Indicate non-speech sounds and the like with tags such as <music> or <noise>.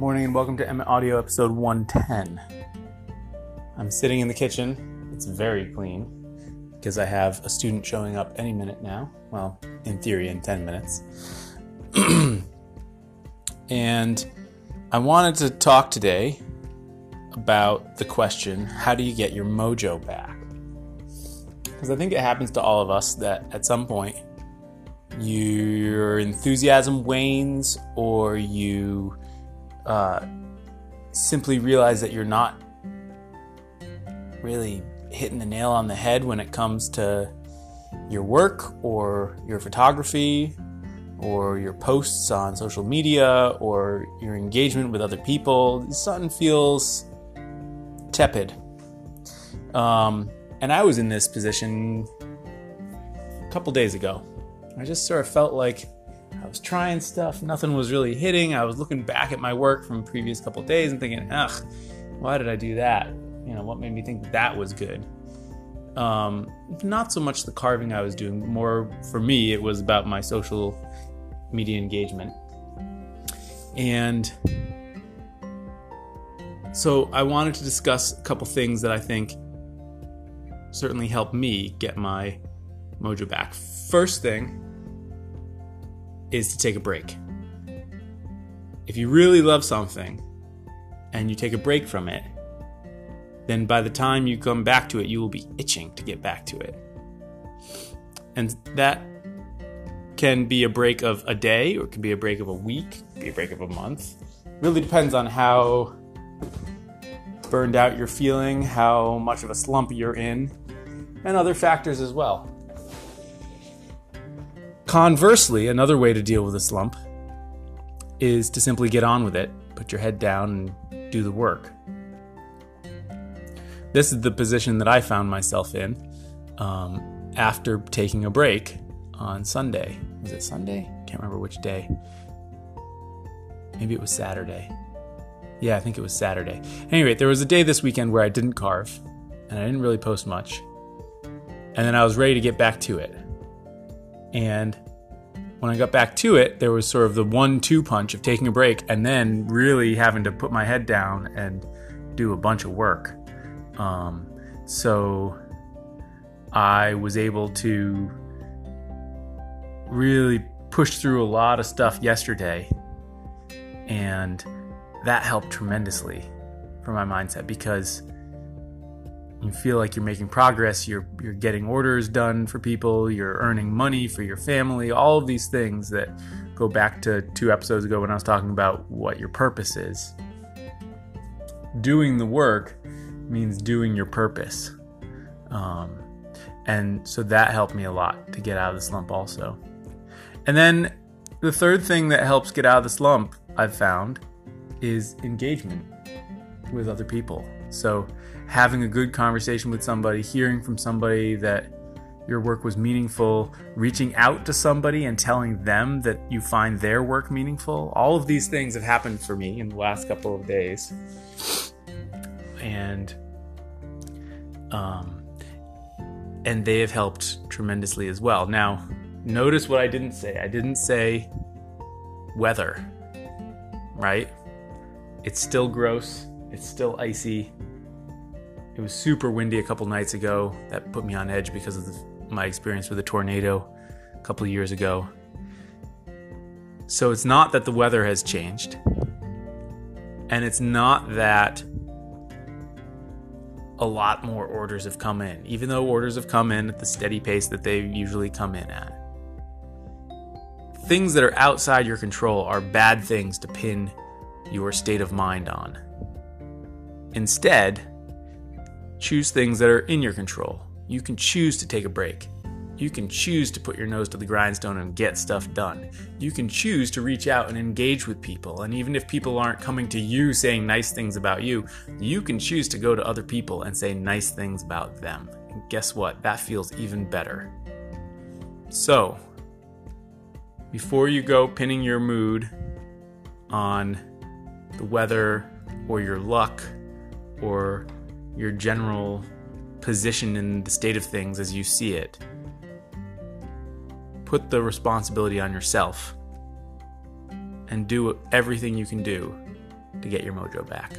morning and welcome to Emmett Audio episode 110. I'm sitting in the kitchen. It's very clean because I have a student showing up any minute now. Well, in theory, in 10 minutes. <clears throat> and I wanted to talk today about the question how do you get your mojo back? Because I think it happens to all of us that at some point your enthusiasm wanes or you uh, simply realize that you're not really hitting the nail on the head when it comes to your work or your photography or your posts on social media or your engagement with other people. Something feels tepid. Um, and I was in this position a couple days ago. I just sort of felt like I was trying stuff, nothing was really hitting. I was looking back at my work from previous couple days and thinking, ugh, why did I do that? You know, what made me think that was good? Um, not so much the carving I was doing, more for me, it was about my social media engagement. And so I wanted to discuss a couple things that I think certainly helped me get my mojo back. First thing is to take a break. If you really love something and you take a break from it, then by the time you come back to it, you will be itching to get back to it. And that can be a break of a day, or it can be a break of a week, be a break of a month. Really depends on how burned out you're feeling, how much of a slump you're in, and other factors as well. Conversely, another way to deal with a slump is to simply get on with it, put your head down, and do the work. This is the position that I found myself in um, after taking a break on Sunday. Was it Sunday? Can't remember which day. Maybe it was Saturday. Yeah, I think it was Saturday. Anyway, there was a day this weekend where I didn't carve, and I didn't really post much. And then I was ready to get back to it. And when I got back to it, there was sort of the one two punch of taking a break and then really having to put my head down and do a bunch of work. Um, so I was able to really push through a lot of stuff yesterday. And that helped tremendously for my mindset because you feel like you're making progress, you're you're getting orders done for people, you're earning money for your family, all of these things that go back to two episodes ago when I was talking about what your purpose is. Doing the work means doing your purpose. Um, and so that helped me a lot to get out of the slump also. And then the third thing that helps get out of the slump, I've found, is engagement with other people. So having a good conversation with somebody, hearing from somebody that your work was meaningful, reaching out to somebody and telling them that you find their work meaningful. All of these things have happened for me in the last couple of days. And um and they have helped tremendously as well. Now, notice what I didn't say. I didn't say weather. Right? It's still gross. It's still icy. It was super windy a couple nights ago. That put me on edge because of the, my experience with a tornado a couple years ago. So it's not that the weather has changed. And it's not that a lot more orders have come in, even though orders have come in at the steady pace that they usually come in at. Things that are outside your control are bad things to pin your state of mind on. Instead, choose things that are in your control. You can choose to take a break. You can choose to put your nose to the grindstone and get stuff done. You can choose to reach out and engage with people. And even if people aren't coming to you saying nice things about you, you can choose to go to other people and say nice things about them. And guess what? That feels even better. So, before you go pinning your mood on the weather or your luck or your general position in the state of things as you see it. Put the responsibility on yourself and do everything you can do to get your mojo back.